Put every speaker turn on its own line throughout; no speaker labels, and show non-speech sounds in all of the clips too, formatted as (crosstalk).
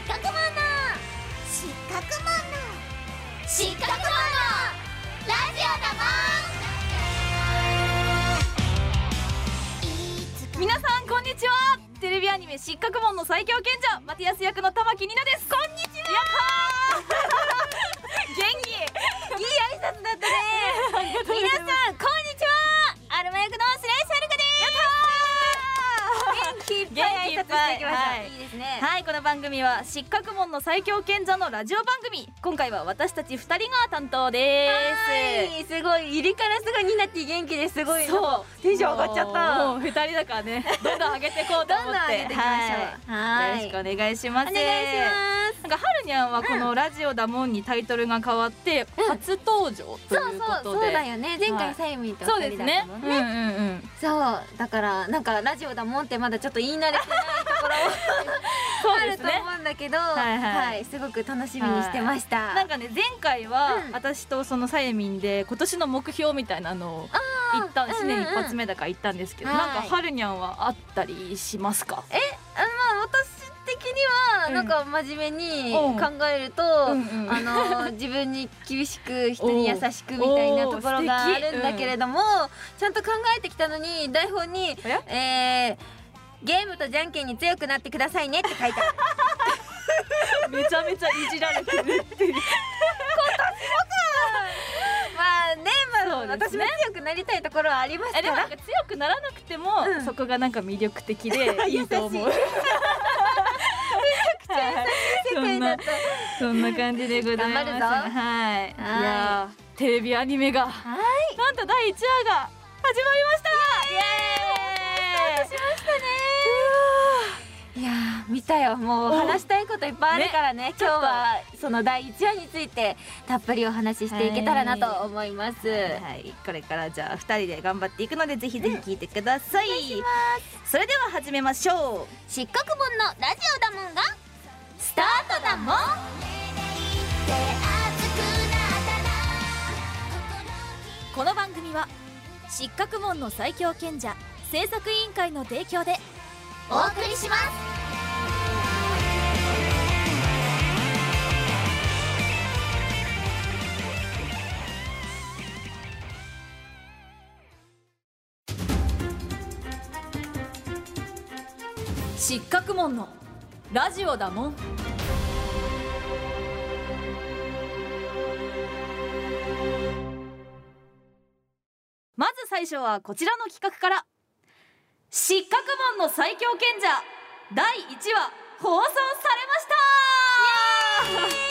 失格マンの失格マンの失格マンのラジオだもん
皆さんこんにちは。テレビアニメ失格門の最強賢者マティアス役の玉木里奈ですこんにちはやったー元気
いい挨拶だったね皆さんこんにちはアルマ役のスレイシャルカです元気いっぱい挨拶していきましょう、
はい
い、いですね
はいこの番組は失格門の最強賢者のラジオ番組。今回は私たち二人が担当です。
はいすごい入りからすぐになって元気です。ごい
そう。
テンション上がっちゃった。
もう二人だからね。どんどん上げていこうと思って。はい。よろしくお願いします。
お願いします
なんかはるにゃんはこのラジオだもんにタイトルが変わって初登場と
そう
いうことで、
そうそうだよね。前
はい。
回サイミンと
そう
二人だっ
ですね。
たもんね。
うんうんうん。
そうだからなんかラジオだもんってまだちょっと言い慣れてないところ (laughs)
そう
あると思うんだけど
はいはい。
はいすごく楽しみにしてました。
なんかね前回は
うん。
私とそのさえみんで今年の目標みたいなのを一旦
うんうん
新年一発目だから言ったんですけど、
はい。
なんかはるにゃんはあったりしますか？
えあまあ私的には
うん。
なんか真面目に
うん。
考えると、
うんうん。
あの自分に厳しく人に優しくみたいなところがあるんだけれども、ちゃんと考えてきたのに台本に
おや「
えー、ゲームとじゃんけんに強くなってくださいね」って書いてある。(laughs)
めちゃめちゃいじられてるっていう。
まあねまあ
ね。
私も強くなりたいところはありますから。
えでもなんか強くならなくても、
うん。
そこがなんか魅力的でいいと思う
世界だと
そんな感じでございます。はいい
はい。
やーテレビアニメが
はい。
なんと第1話が始まりました。イエーイ。
しましたねいやー見たよ。もう
お
話したいこといっぱいあるからね。今日はその第1話についてたっぷりお話ししていけたらなと思います、
はい、これからじゃあ2人で頑張っていくのでぜひぜひ聞いてください、それでは始めましょう。
失格本のラジオだもんが。スタートだもん。
この番組は失格門の最強賢者制作委員会の提供で
お送りします。
失格門のラジオだもん。まず最初はこちらの企画から。失格門の最強賢者第1話放送されました。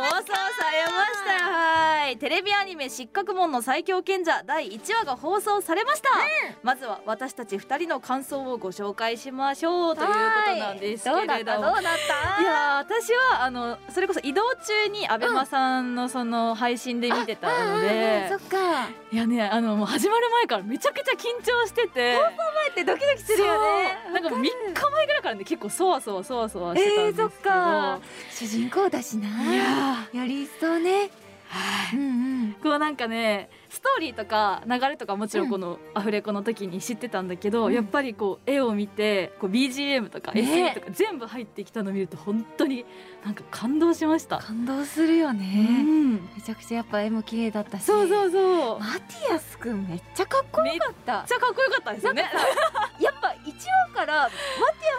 放送されました。はい。テレビアニメ失格門の最強賢者第1話が放送されました、まずは私たち2人の感想をご紹介しましょうということなんですけ
どうだ
れども
った？どうだった？
いやー私はあのそれこそ移動中にアベマさんのその配信で見てたの
うんうん
で
うんそっか。
いやねあのもう始まる前からめちゃくちゃ緊張してて。
前ってドキドキするよね。
なんか3日前ぐらいからね結構そわそわそわそわしてたんですけど、
えーそっか。主人公だしな。い
や
より一層ね。
ーはい。
うんうん。
こうなんかねストーリーとか流れとかもちろんこのアフレコの時に知ってたんだけど、
うん。
やっぱりこう絵を見てこう BGM とか
ね。
SE とか全部入ってきたのを見ると本当になんか感動しました。
感動するよ
う
ね、
ん、
めちゃくちゃやっぱ絵も綺麗だったし。
そうそうそう。
マティアスくんめっちゃかっこよかった。
めっちゃかっこよかったですよね。
やっぱ1話からマティ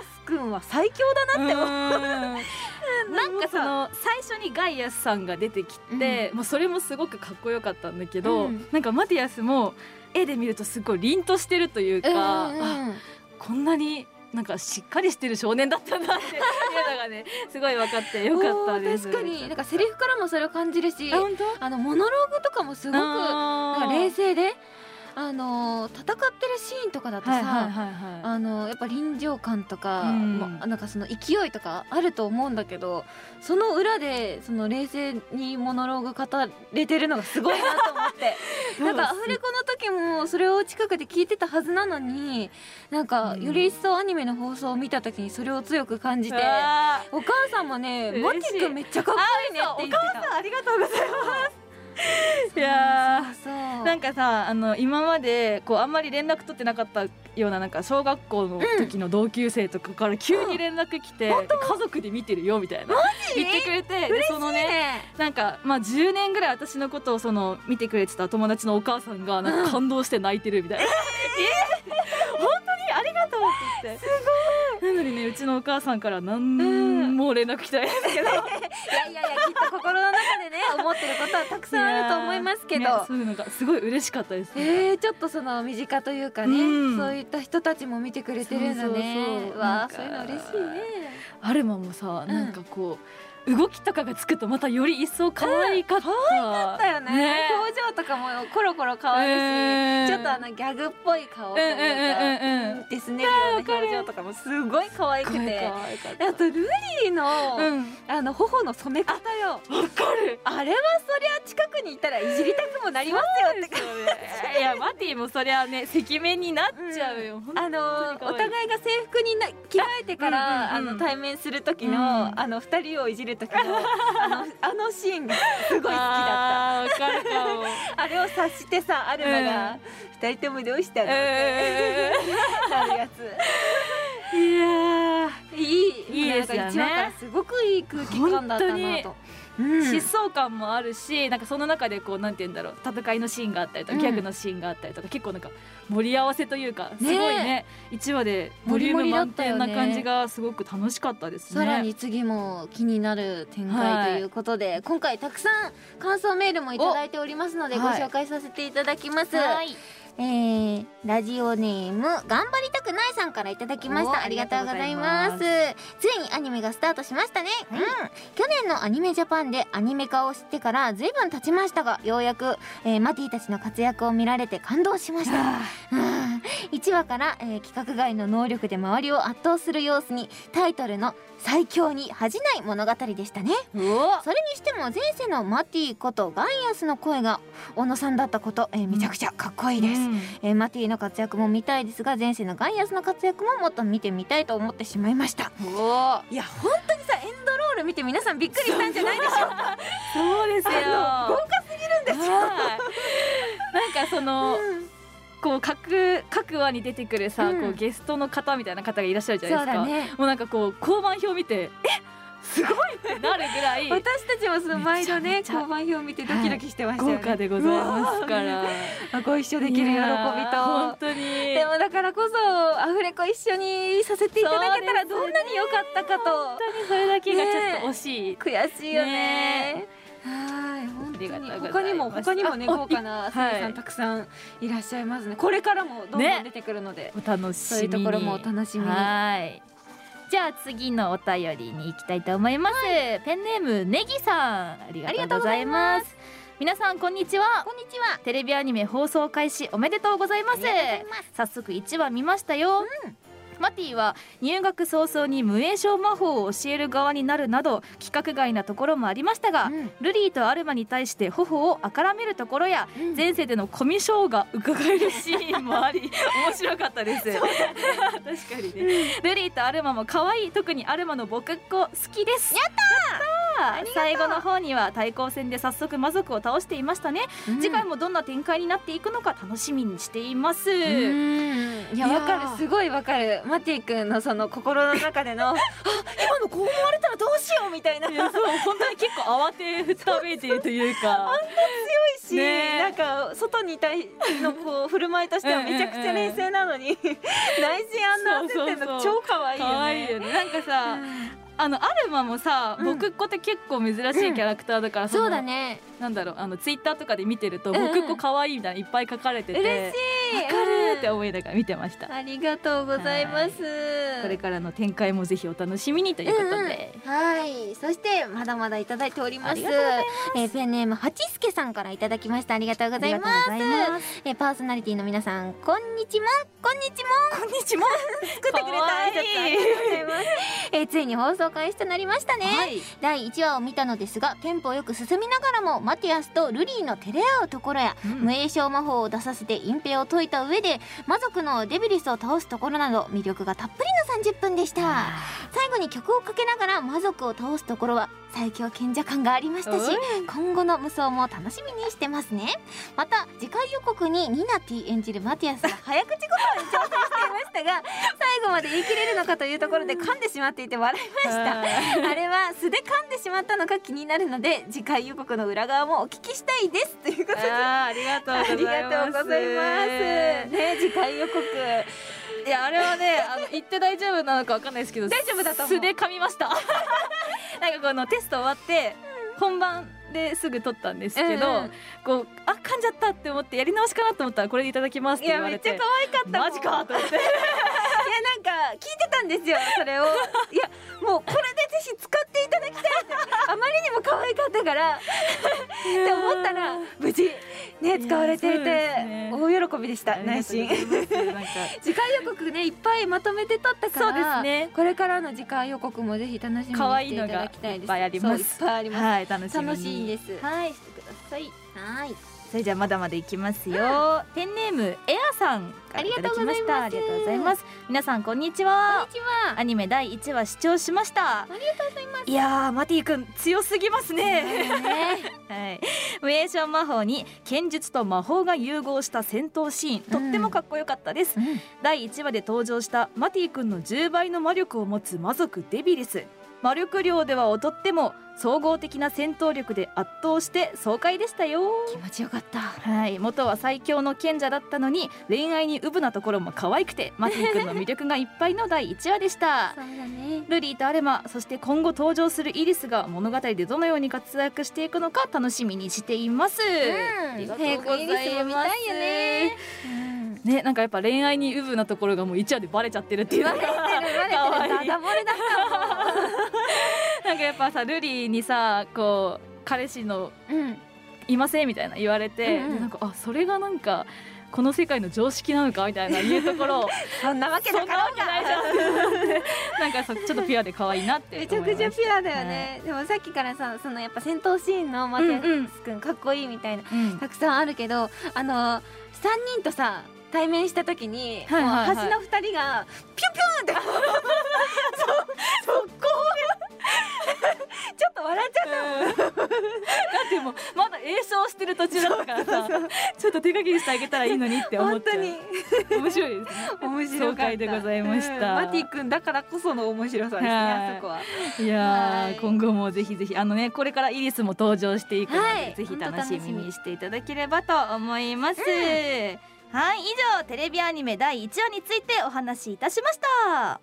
アスくんは最強だなって思う。
うん。(laughs) なんかその最初にガイアスさんが出てきて、もうそれもすごくかっこよかったんだけど、
うん。
なんかマティアスも絵で見るとすごい凛としてるというか、
うん
あこんなになんかしっかりしてる少年だったなっていうのがねすごい分かってよかったです。
確かに。なんかセリフからもそれを感じるし
あ
のモノローグとかもすごくなんか冷静であの戦ってるシーンとかだとさ。あのやっぱ臨場感とか、
うん
もなんかその勢いとかあると思うんだけどその裏でその冷静にモノローグ語れてるのがすごいなと思って (laughs) なんかアフレコの時もそれを近くで聞いてたはずなのになんか
うん
より一層アニメの放送を見た時にそれを強く感じて。
あ
お母さんもね、マティ君めっちゃかっこいいねって言って
お母さんありがとうございます。(laughs) いやなんかさあの今までこうあんまり連絡取ってなかったようななんか小学校の時の同級生とかから急に連絡来て、で家族で見てるよみたいな。言ってくれてでそのね
ね
なんかまあ10年ぐらい私のことをその見てくれてた友達のお母さんがなんか感動して泣いてるみたいな、え本当にありがとうって言って。すごい。なのにねうちのお母さんから何も連絡来てないんですけど、(laughs)
いやいやいやきっと心の中でね思ってることはたくさんあると思いますけど。
いやそういうのがすごい嬉しかったです、
えー、ちょっとその身近というかね、
うん。
そういった人たちも見てくれてるんだね。
そうそうそう
わそういうの嬉しいね。
アルマもさ
うん
なんかこう、動きとかがつくとまたより一層可愛かった、
だよね。表情とかもコロコロ変わるし、
うん
ちょっとあのギャグっぽい顔というか、
うんうんうんうん
ですね。るような表情とかもすごい可愛くてあとルリーの、
うん。
あの頬の染め方よ。
わかる
あれはそりゃ近くにいたらいじりたくもなりますよって感じ。
いやマティもそりゃね赤面になっちゃうよ、本当に。
あのお互いが制服にな着替えてからあ,、
うんうんうん。
の対面する時の、
うん
あの二人をいじる時のあのあのシーンがすごい好きだった。
あーわかるかも。(laughs)
あれを察してさアルマが「二人ともどうしたの?」
え
なるやつ
ーいやー。
いい。
いいですよね。
なんか一話からすごくいい空気感だったな
本
と。
疾走感もあるしなんかその中でこうなんて言うんだろう。戦いのシーンがあったりとか、
うん。
ギャグのシーンがあったりとか結構なんか盛り合わせというかすごい
ね。
ね1話でボリューム満点な感じがすごく楽しかったですね。
さらに次も気になる展開ということで、今回たくさん感想メールもいただいておりますのでご紹介させていただきます、
はい
えー、ラジオネーム頑張りたくないさんからいただきまし
お
たありがとうございます。ついにアニメがスタートしましたね、うん。去年のアニメジャパンでアニメ化を知ってからずいぶん経ちましたがようやく、えーマティたちの活躍を見られて感動しました。うん (laughs) 1話から、えー規格外の能力で周りを圧倒する様子にタイトルの「最強に恥じない物語」でしたね。
お。
それにしても前世のマティことガイアスの声が小野さんだったこと、えーめちゃくちゃかっこいいです、えーマティの活躍も見たいですが前世のガイアスの活躍ももっと見てみたいと思ってしまいました。
お。
いや本当にさエンドロール見て皆さんびっくりしたんじゃないでしょ？うか
そうですよ。
豪華すぎるんですよ、
はい。なんかその、こう各各話に出てくるさ、
うん。
こうゲストの方みたいな方がいらっしゃるじゃないですか。
ね。
もうなんかこう交番表見てえすごいってなるぐらい。(laughs)
私たちもその毎度ね交番表を見てドキドキしてましたよね、
豪華でございますから。
あご一緒できる喜びと。
本当に。
でもだからこそアフレコ一緒にさせていただけたらどんなに良かったかと。
本当にそれだけがちょっと惜しい。
悔しいよね。
ね。
はい
りがと
に
う
他にも他にもね
あ
豪華な声優さ
はい
んたくさんいらっしゃいますね。これからもどんどん
ね
出てくるので、
お楽し
そういう。ところもお楽しみに。
はい。じゃあ次のお便りに行きたいと思います。ペンネームネギさんありがとうございます。皆さんこんにちは。
こんにちは。
テレビアニメ放送開始おめでとうございます。早速1話見ましたよ、マティは入学早々に無影症魔法を教える側になるなど規格外なところもありましたが、
うん。
ルリーとアルマに対して頬をあからめるところや、
うん。
前世でのコミュ障が伺えるシーンもあり (laughs) 面白かったです。確かにね、ルリーとアルマも可愛い特にアルマの僕っ子好きです。やったー！最後の方には対抗戦で早速魔族を倒していましたね、
うん。
次回もどんな展開になっていくのか楽しみにしています、
うんいやわかる。すごいわかる。マティ君のその心の中での (laughs) あ今のこう思われたらどうしようみたいな。
そう本当に結構慌てふためいているというか。(laughs)
し、
ね。
なんか外にいたのこう振る舞いとしてはめちゃくちゃ冷静なのに (laughs) 内心あんな焦ってんの超可愛いよね。
いよね。なんかさ、あのアルマもさ、
うん。
僕っ子って結構珍しいキャラクターだから、
そうだ
の
ね。
なんだろうあのツイッターとかで見てると、
うんうん。
僕っ子可愛いみたいないっぱい書かれてて。
嬉しい
わかるって思いながら見てました、
ありがとうございます。
これからの展開もぜひお楽しみにということで、
うんうんはい。そしてまだまだいただいております。えーペンネームはちすけさんからいただきました。ありがとうございます。えーパーソナリティの皆さんこんにちもこんにちも。
こんにちは
作ってくれた。挨拶ありがとうございます、えーついに放送開始となりましたね、
はい。
第1話を見たのですがテンポよく進みながらもマティアスとルリーの照れ合うところや、
うん。
無影症魔法を出させて隠蔽を解いた上で魔族のデビリスを倒すところなど魅力がたっぷりの30分でした。最後に曲をかけながら魔族を倒すところは最強賢者感がありましたし今後の無双も楽しみにしてますね。また次回予告にニナティ演じるマティアスが早口言葉に挑戦していましたが (laughs) 最後まで言い切れるのかというところで噛んでしまっていて笑いました。あれは素で噛んでしまったのか気になるので次回予告の裏側もお聞きしたいです。ということで。
あーありがとうございます。
ありがとうございます。ね次回予告
いやあれはねあの言って大丈夫なのかわかんないですけど
大丈夫だと
素で噛みました。(laughs) なんかこのテスト終わって本番ですぐ撮ったんですけど、
うんうん。
こうあ噛んじゃったって思ってやり直しかなと思ったらこれでいただきますって
いや
言われて。
めっちゃ可愛かった
マジかと思って。
いやなんか聞いてたんですよそれを。(laughs) いやもうこれでぜひ使っていただきたい。ってあまりにも可愛かったから。って思ったら無事ね使われていて
ね。
大喜びでした内心。次回予告ねいっぱいまとめて撮ったから
そうですね。
これからの次回予告もぜひ楽しみにしていただきたいです。
いっぱいあります。はい楽し
楽しいです。
はいしてください。
はい
それじゃあまだまだいきますよ、ペンネームエアさん
ありがとうございます。
ありがとうございます。皆さんこんにち
こん
は
にちは。
アニメ第1話視聴しました。
ありがとうございます。
いやーマティ君強すぎますね。
ね。(laughs)
はい、無エーション魔法に剣術と魔法が融合した戦闘シーン。とってもかっこよかったです、第1話で登場したマティ君の10倍の魔力を持つ魔族デビリス魔力量では劣っても総合的な戦闘力で圧倒して爽快でしたよ。
気持ちよかった。
はい。元は最強の賢者だったのに恋愛にウブなところも可愛くてマティ君の魅力がいっぱいの第1話でした。
そうだね。
ルリーとアレマそして今後登場するイリスが物語でどのように活躍していくのか楽しみにしています、ありがとうございます。
いよね
ねなんかやっぱ恋愛にウブなところがもう1話でバレちゃってるっていう。のが
バレてるバレてる。ダダ漏れだった
なんかやっぱさルリーにさこう彼氏の
うん。
いませんみたいな言われて、
うんうん。
でなんかあそれがなんかこの世界の常識なのかみたいな (laughs) いうところを
そんなわけなか
ないじゃん。(laughs) なんかそちょっとピュアで可愛いなって
めちゃくちゃピュアだよね、でもさっきからさそのやっぱ戦闘シーンのマティアスくんかっこいいみたいな、
うん。
たくさんあるけどあの3人とさ対面した時に、
はいはいはい。
もう端の2人がピュンピュンって (laughs) そ (laughs) そこ (laughs) ちょっと笑っちゃった
だってもうまだ栄唱してる途中だったからさちょっと手加減してあげたらいいのにって思っちゃう。
本当に。
面白いですね。
面白か
でございました。
うん。マティ君だからこその面白さですね、
はい。
あそこは。い
や今後もぜひぜひあのねこれからイリスも登場していくので、
はい。
ぜひ楽しみ
本当楽しみ。
にしていただければと思います、はい以上テレビアニメ第1話についてお話しいたしました。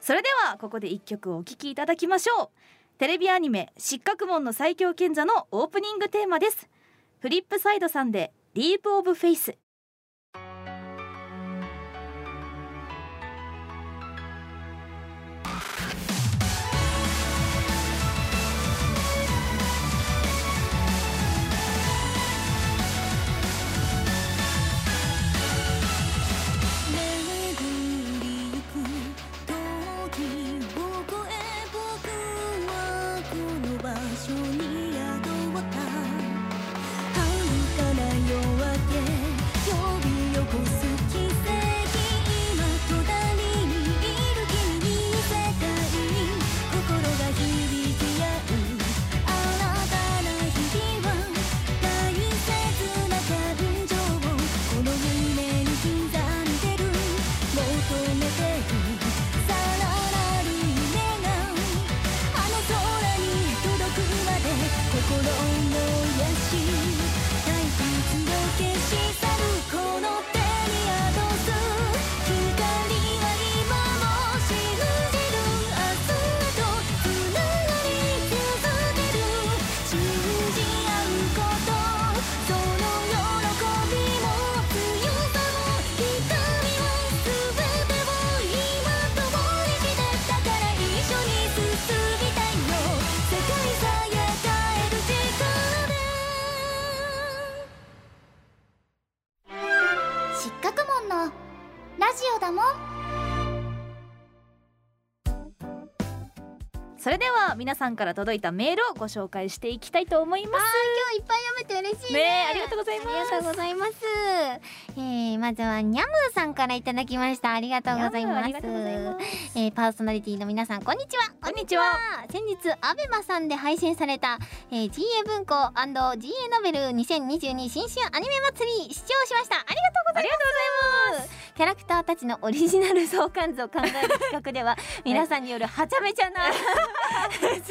それではここで1曲お聴きいただきましょう。テレビアニメ失格紋の最強賢者のオープニングテーマです。フリップサイドさんでディープオブフェイスさんから届いたメールをご紹介していきたいと思います。
今日いっぱい読め嬉しいね
ねえありがとうございます。
ありがとうございます。えー、まずはニャムーさんからいただきました。ありがとうございます。
ニャムーありがとうございます。
えー、パーソナリティの皆さんこんにちは。
こんにちは。
先日アベマさんで配信された、えー、GA 文庫 &GA ノベル2022新春アニメ祭り視聴しました。ありがとうございます。キャラクターたちのオリジナル相関図を考える企画では (laughs) 皆さんによるはちゃめちゃな (laughs) 制作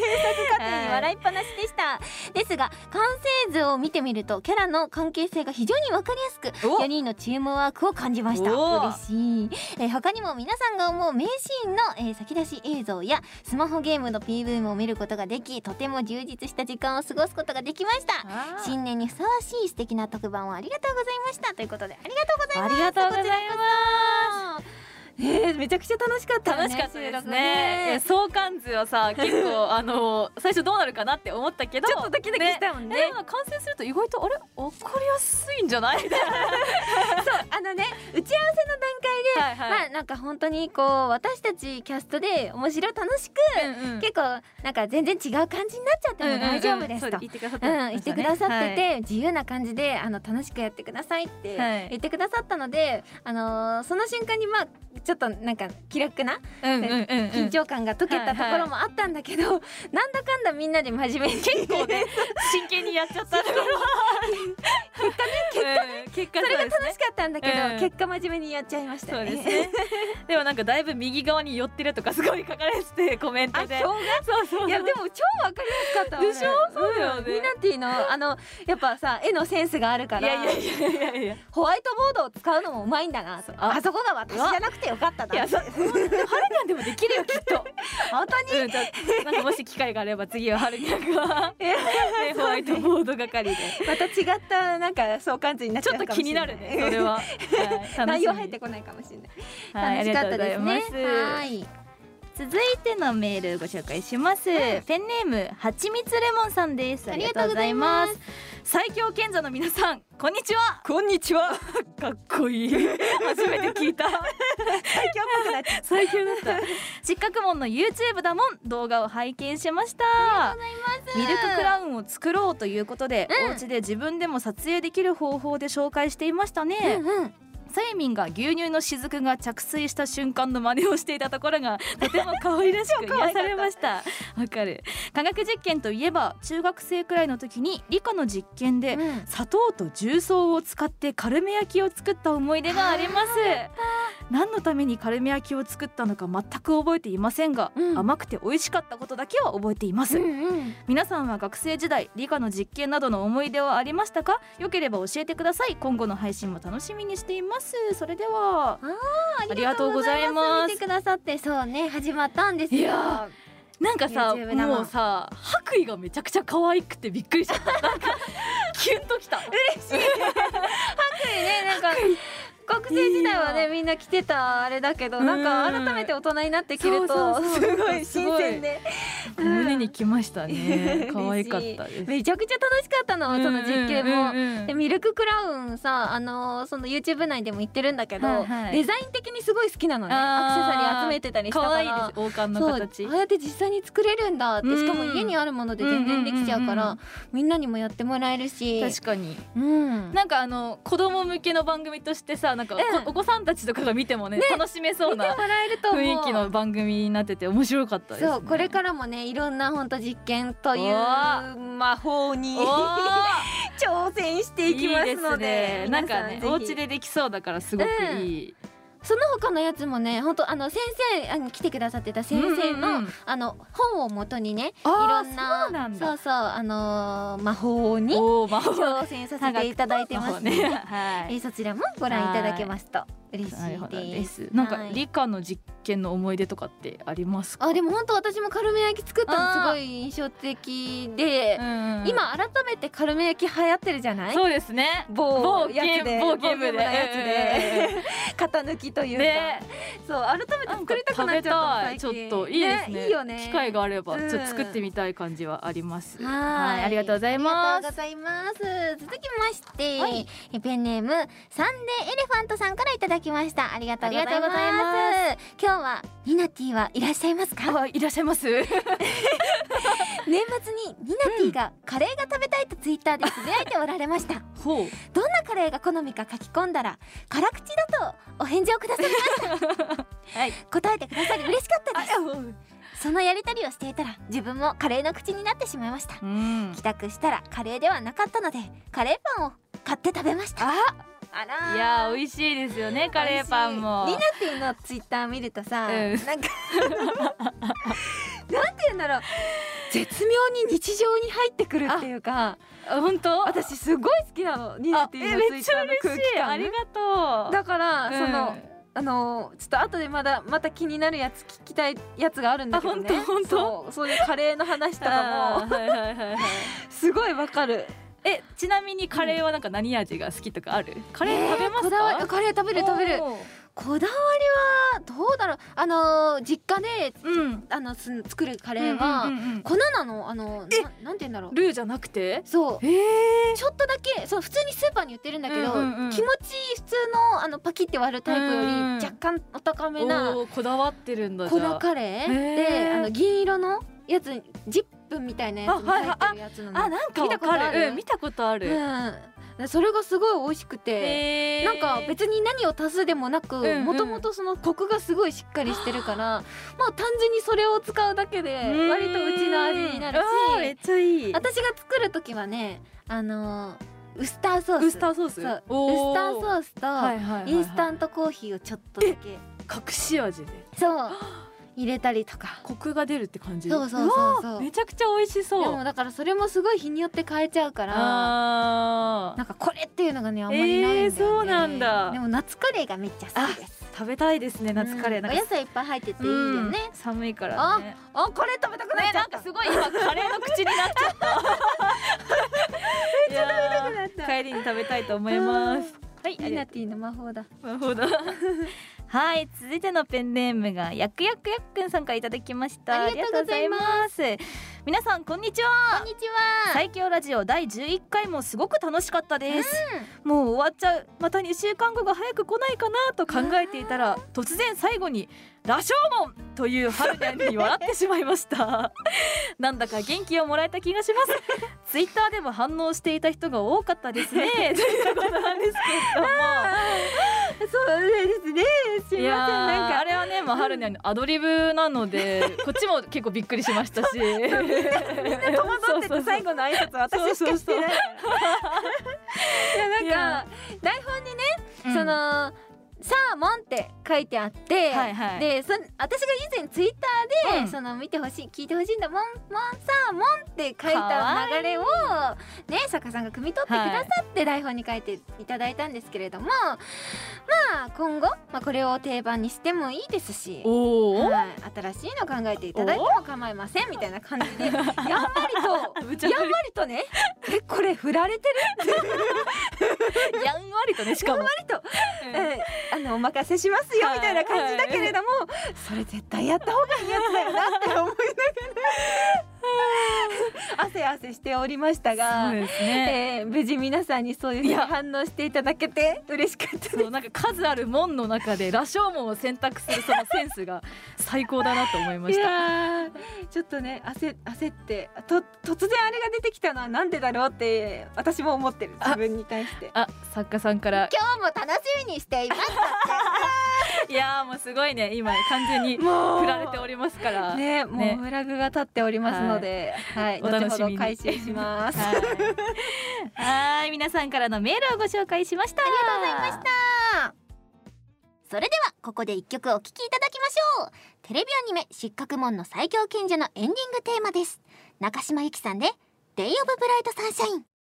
過程に笑いっぱなしでした。ですが完成図を見てみるとキャラの関係性が非常にわかりやすく
お。
4人のチームワークを感じました。
お。
嬉しい、えー他にも皆さんが思う名シーンの、えー先出し映像やスマホゲームの PV も見ることができとても充実した時間を過ごすことができました。新年にふさわしい素敵な特番をありがとうございました。ということでありがとうございます
ありがとうございます
えー、めちゃくちゃ楽しかったよね
楽しかったですね。いや相関図はさ (laughs) 結構あの最初どうなるかなって思ったけど
ちょっとドキドキしたもんね。
でも完成すると意外とあれ分かりやすいんじゃない？みたいな
そうあのね打ち合わせ
はいはい。
まあなんか本当にこう私たちキャストで面白楽しく、
うんうん。
結構なんか全然違う感じになっちゃっても大丈夫ですと。
言ってくださっ
うん、言ってくださってて、
はい。
自由な感じであの楽しくやってくださいって
はい。
言ってくださったので、あのーその瞬間にまあちょっとなんか気楽な
うんうんうんうん。
緊張感が解けたところもあったんだけど、なんだかんだみんなで真面目に結構ね
真剣にやっちゃったところ。(laughs) 結果ね結果
それが楽し
か
かったんだけど、
うん。
結果真面目にやっちゃいました
そう
ね。
ですね。(laughs) でもなんかだいぶ右側に寄ってるとかすごい書かれててコメントで。そうそう
いやでも超わかりやすかったわ
でしょ？
俺
そうだよね。
んミナティのあのやっぱさ絵のセンスがあるから
いやいやいやいやいや
ホワイトボードを使うのもうまいんだなと。
あ
あそこが私じゃなくてよかった
いや
な
そハルニャンでもできるよきっと。(laughs)
本当に。
うんなんかもし機会があれば次はハルニャンが。(laughs) ねホワイトボード係で。
また違ったなんか相関図になっちゃうかもしれない。
ちょっと気になるねそれは、はい、
内容入ってこないかもしれない
はい、
楽しかったですね。
ありがとうございます。
はい。
続いてのメールご紹介します、ペンネームはちみつレモンさんです。ありがとうございます。最強賢者の皆さんこんにちは。
こんにちは。(laughs)
かっこいい。初めて聞いた。
最強っぽくなっ (laughs)
最強だった。失格門の YouTube だもん。動画を拝見しました。ミルククラウンを作ろうということで、
うん。
お家で自分でも撮影できる方法で紹介していましたね、
うんうん
さゆみんが牛乳の雫が着水した瞬間の真似をしていたところが (laughs) とても可愛らしく癒されました。わかる。科学実験といえば中学生くらいの時に理科の実験で
うん。
砂糖と重曹を使ってカルメ焼きを作った思い出があります。何のためにカルメ焼きを作ったのか全く覚えていませんが、
うん。
甘くて美味しかったことだけは覚えています、
うんうん
皆さん。は学生時代理科の実験などの思い出はありましたかよければ教えてください今後の配信も楽しみにしていますそれではありがとうございます。
見てくださってそうね始まったんですよ。
いやなんかさ
も
うさ白衣がめちゃくちゃ可愛くてびっくりしちゃった。キュンときた。
ねなんか学生時代はねみんな着てたあれだけどなんか改めて大人になって着るとすごい (laughs) 新鮮で。
胸にきましたね。可愛かったです。
めちゃくちゃ楽しかったのその実験も。
うんうん。うん
でミルククラウンさあのーその YouTube 内でも言ってるんだけど、
はいはい。
デザイン的にすごい好きなのね。アクセサリー集めてたりしたから。
王冠の形。
あやって実際に作れるんだって
うん
しかも家にあるもので全然できちゃうから、
うんうんうんうん。
みんなにもやってもらえるし。
確かに。
うん。
なんかあの子供向けの番組としてさなんか、お子さんたちとかが見てもね楽しめそうな雰囲気の番組になってて面白かったです、ね、
そうこれからもねいろんな本当実験という魔法に (laughs) 挑戦していきますので
なんかねお家でできそうだからすごくいい、
その他のやつもね本当あの先生あの来てくださってた先生の、
うんうんうん。
あの本をもとにねいろんな
そう
そうそうあのー魔法に挑戦させていただいてます。ので、
ね。はい。(laughs)
えーそちらもご覧いただけますと。嬉しいで
です。すなんか
はい。
理科の実験の思い出とかってありますか？
あでも本当私もカルメ焼き作ったのすごい印象的で、今改めてカルメ焼き流行ってるじゃない？
そうですね。
某
某
やつで。
某ゲームで。
やつで。(laughs) 型抜きというか、
ね。
そう改めて作りたくなっちゃった
ちょ
近
っといいですね。
いいよね。
機会があれば
うん。
ちょっと作ってみたい感じはあります。
はい。
ありがとうござい
あ
ます。
りがとうございます。続きまして、
はい。
えペンネームサンデーエレファントさんからいただきました。ありがとうございます。今日はニナティはいらっしゃいますか？
あいらっしゃいます？(laughs)
年末にニナティがカレーが食べたいとツイッターでつぶやいておられました。
ほう。
どんなカレーが好みか書き込んだら辛口だとお返事をくださいました (laughs)
はい。
答えてくださり嬉しかったです。そのやりとりをしていたら自分もカレーの口になってしまいました。
うん。
帰宅したらカレーではなかったのでカレーパンを買って食べました。
あ
あら
いやー美味しいですよねカレーパンも。
ニナティのツイッター見るとさ、
うん。
なんか (laughs) なんて言うんだろう。絶妙に日常に入ってくるっていうか
あ本当？
私すごい好きなのニナ
あ
ティのツイ
えめっちゃ
ッターの空
嬉しい
気感。
ありがとう。
だから、
うん。
そのあのちょっと後でまだまた気になるやつ聞きたいやつがあるんだけどね。
あ本当？
そういうカレーの話とかも。
はいはいはいはい (laughs)
すごいわかる。
えちなみにカレーはなんか何味が好きとかある？カレー食べます
こだわり
か
カレー食べる食べるこだわりはどうだろう？あの実家で
うん。
あのす作るカレーは、
うんうんうんうん。
粉なの？あのななんて言うんだろう？
ルーじゃなくて？
そう。
えー。
ちょっとだけそう普通にスーパーに売ってるんだけど、
うんうんうん。
気持ち普通のあのパキって割るタイプより
うん
若干お高めな
こだわってるんだ
粉
じゃあ。
カレー？
へー。
であの銀色のやつジップみたいなやつ入ってるやつなの
あなんか
見たことある
うん見たことある
うん、それがすごい美味しくて、なんか別に何を足すでもなくもともとそのコクがすごいしっかりしてるからまあ単純にそれを使うだけで割とうちの味になるし
めっちゃいい
私が作る時はねあのーウスターソース
ウスターソース
ウスターソースと、インスタントコーヒーをちょっとだけ
隠し味で
そう入れたりとか。
コクが出るって感じ？
そうそうそうそう。
めちゃくちゃ美味しそう。
でもだからそれもすごい日によって変えちゃうから。なんかこれっていうのがねあんまりないんだよね、
えーそうなんだ。
でも夏カレーがめっちゃ好きです。
食べたいですね夏カレー。
うんお野菜いっぱい入ってていいよ
うん
ね、
寒いからね。
あカレー食べたくなっ
ね
ちゃった、
なんかすごい今カレーの口になっちゃった。(laughs) めっちゃ食べたくなった。帰りに食べたいと思います。はい
ナティの魔法だ。
うなるほどはい続いてのペンネームがやくやくやっくんさんからいただきました。
ありがとうございます。
皆さんこんにちは。
こんにちは。
最強ラジオ第11回もすごく楽しかったです、もう終わっちゃうまた2週間後が早く来ないかなと考えていたら突然最後に「羅生門!」という春でに笑ってしまいました。(laughs) なんだか元気をもらえた気がします。(laughs) ツイッターでも反応していた人が多かったですね。(laughs) ということなんですけども
そうですね。す
いや
いません。なんか。
ーあれはねもう春にアドリブなので (laughs) こっちも結構びっくりしましたし。みんな
戸惑ってて最後の挨拶私しかしてないから。いやなんか台本にね、そのサーモンって書いてあって、
はいはい。
でそ私が以前ツイッターで、
うん。
その見てほしい聞いてほしいんだもんもんサーモンって書いた流れをね作家さんが汲み取ってくださって台本に書いていただいたんですけれども、まあ今後、まあ、これを定番にしてもいいですし。はい、新しいの考えていただいても構いませんみたいな感じで (laughs) やんわりと (laughs) やんわりとね (laughs) えこれ振られてる？
やんわりとねしかも。
割と、えーあのお任せしますよ
はい。
みたいな感じだけれども、それ絶対やった方がいいやつだよなって思いながら (laughs) 汗汗しておりましたが、
ね、
えー無事皆さんにそういう反応していただけて嬉しかったです。
そうなんか数ある門の中で羅生門を選択するそのセンスが最高だなと思いま
い
した。
ちょっとね焦焦ってと突然あれが出てきたのはなんでだろうって私も思ってる自分に対して。
あ作家さんから。
今日も楽しみにしています。(laughs)
いやーもうすごいね。今完全に
も
振られておりますから。
ねも
ね。
うフラグが立っておりますので、はい、
お楽しみ
回収します。
はい。はい。皆さんからのメールをご紹介しました。ありがとうございました。
それではここで一曲お聴きいただきましょう。テレビアニメ失格門の最強賢者のエンディングテーマです。中島由紀さんで Day of Bright Sunshine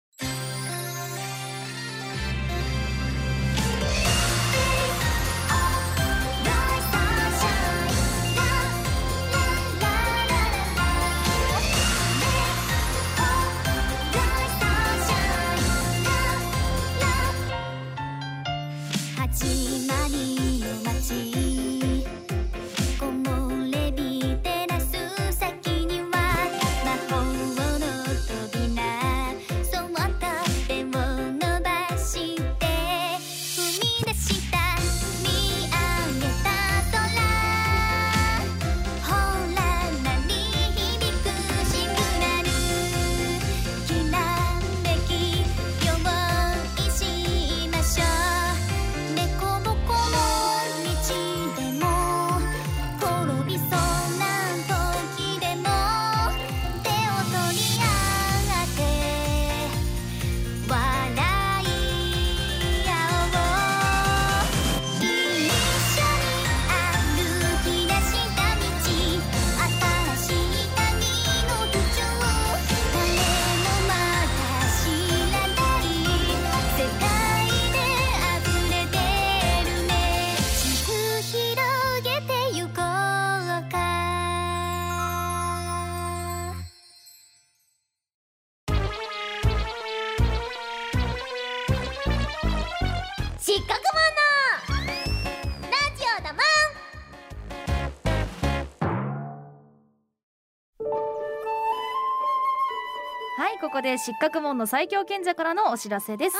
はいここで失格門の最強賢者からのお知らせです、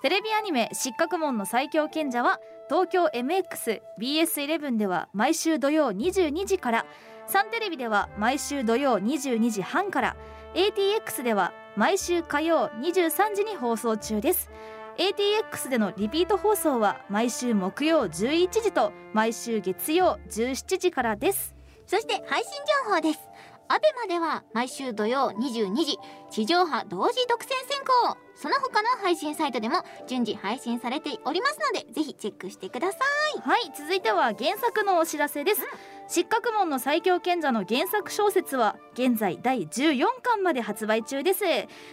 テレビアニメ失格門の最強賢者は東京 MXBS11 では毎週土曜22時からサンテレビでは毎週土曜22時半から ATX では毎週火曜23時に放送中です。ATX でのリピート放送は毎週木曜11時と毎週月曜17時からです。
そして配信情報です ABEMA では毎週土曜22時地上波同時独占先行その他の配信サイトでも順次配信されておりますのでぜひチェックしてください。
はい続いては原作のお知らせです、失格紋の最強賢者の原作小説は現在第14巻まで発売中です。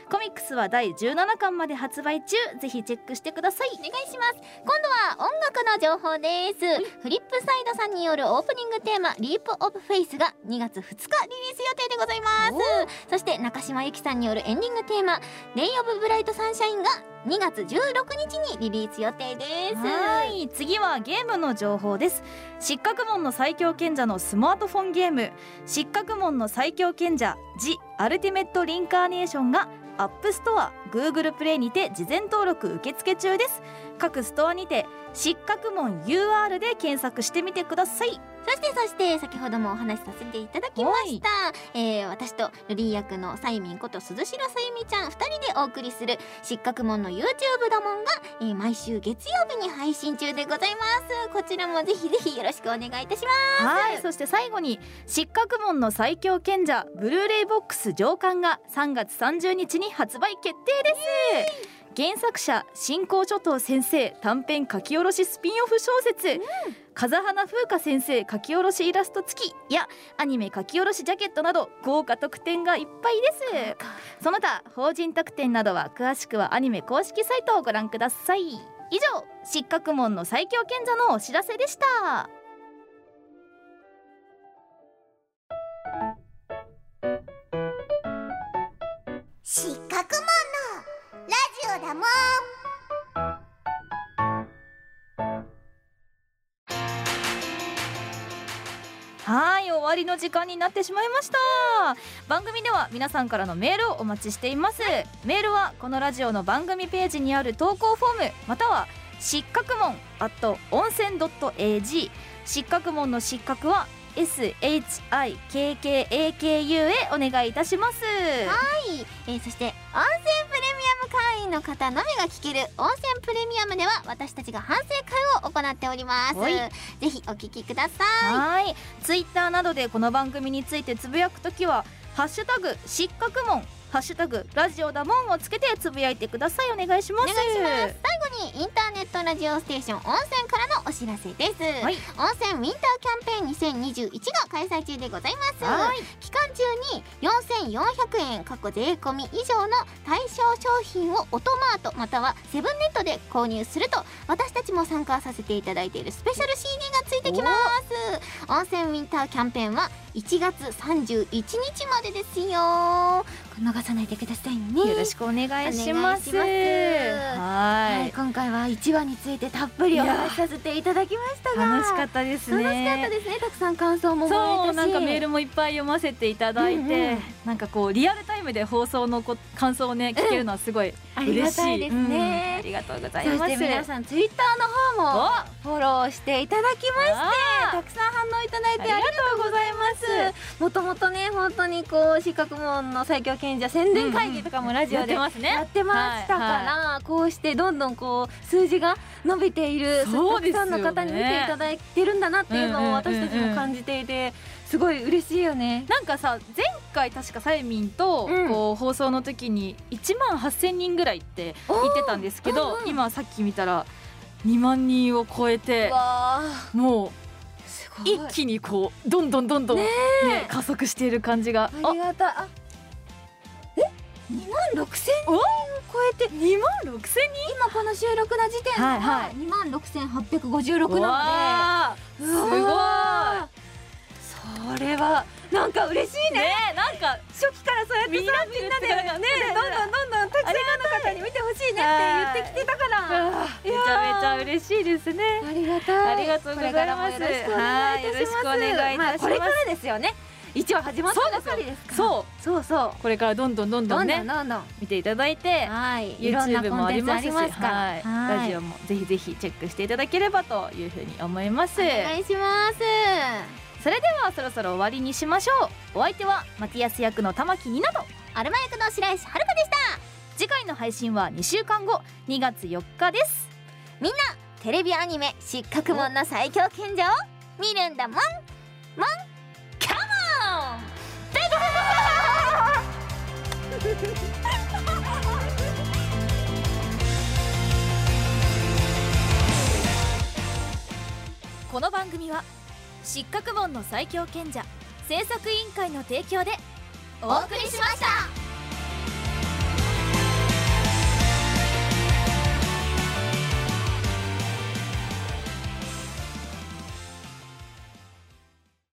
コミックスは第17巻まで発売中。ぜひチェックしてください。
お願いします。今度は音楽の情報です。 fripSideさんによるオープニングテーマ Leap of faith が2月2日リリース予定でございます。そして中島由貴さんによるエンディングテーマDay of Bright Sunshine が2月16日にリリース予定です。
はい次はゲームの情報です。失格紋の最強賢者のスマートフォンゲーム。失格紋の最強賢者 The Ultimate Reincarnation が App Store Google プレイにて事前登録受付中です各ストアにて失格門 UR で検索してみてください
そしてそして先ほどもお話しさせていただきました、えー、私とルリー役のサイミンこと鈴代さゆみちゃん2人でお送りする失格門の YouTube だもんが、えー、毎週月曜日に配信中でございます。こちらもぜひぜひよろしくお願いいたします。
はい。そして最後に失格門の最強賢者ブルーレイボックス上巻が3月30日に発売決定です原作者新興諸島先生短編書き下ろしスピンオフ小説、風花風花先生書き下ろしイラスト付き。やアニメ書き下ろしジャケットなど豪華特典がいっぱいです。その他法人特典などは詳しくはアニメ公式サイトをご覧ください。以上失格門の最強賢者のお知らせでした
ジオだもん。
はい終わりの時間になってしまいました。番組では皆さんからのメールをお待ちしています。メールはこのラジオの番組ページにある投稿フォームまたは失格門 at 温泉 .ag 失格門の失格は SHIKKAKU へお願いいたします。
はい、えーそして温泉プレミアム会員の方のみが聞ける温泉プレミアムでは私たちが反省会を行っております。
はい。
ぜひお聞きください。
はい。ツイッターなどでこの番組についてつぶやくときは「ハッシュタグ失格門」「ハッシュタグラジオだもん」をつけてつぶやいてください。お願いします。
最後にインターネットラジオステーション温泉からのお知らせです、
はい。
温泉ウィンターキャンペーン2021が開催中でございます。
はい。
期間中に4400円過去税込み以上の対象商品をオトマートまたはセブンネットで購入すると私たちも参加させていただいているスペシャル CD がついてきます。温泉ウィンターキャンペーンは1月31日までですよ。逃さないでくださいね。
よろしくお願いします。はい、
はい、今回は1話についてたっぷりお話しさせていただきましたが。
楽しかったですね。
楽しかったですね。たくさん感想も
そうなんかメールもいっぱい読ませていただいて、
うんうん。
なんかこうリアルタイムで放送のこ感想をね聞けるのはすごい嬉しい、
がたいですね。
うん。ありがとうござい
そ
ます。
して皆さんツイッターの方もフォローしていただきまして
あ
たくさん反応いただいてありがとうございます。もともとね本当にこう資格門の最強賢者宣伝会議とかもラジオで
やってますね。
やってましたから、
はい
こうしてどんどんこう数字が伸びているたくさんの方に見ていただいてるんだなっていうのを私たちも感じていてすごい嬉しいよね。
なんかさ前回確かサイミンと
うん。
こう放送の時に1万8,000人ぐらいって言ってたんですけど、
うんうん
今さっき見たら2万人を超えても
す
う一気にこうどんどんどんどん、ね
ね
加速している感じが。
ありがたい。あえ2万6千人を超えて。
2万6,000人？
今この収録の時点で
はいは
はい。2万6856なので。す
ごい。
それはなんか嬉しいね。
ねえなんか
初期からそうやってさみんなでね。どんどんどんどんたくさんの方に見てほしいねって言ってきてたからいや
ちゃめちゃ嬉しいですね
ありがたい
ありがとうございます
よろしくお願いいたしますこれからですよね一話始まったばかりです
そう
そう。そう
これからどんどんどんど
どん
ね
んどんどん。
見ていただいて
はい。
YouTube
コ
もあ
り
りますしラジオもぜひぜひチェックしていただければというふうに思います。
お願いします。
それではそろそろ終わりにしましょう。お相手はマティアス役の玉木になど
アルマ役の白石遥でした。
次回の配信は2週間後2月4日です。
みんなテレビアニメ失格門の最強賢者を見るんだもん。もん
この番組は失格門の最強賢者制作委員会の提供で
お送りしました。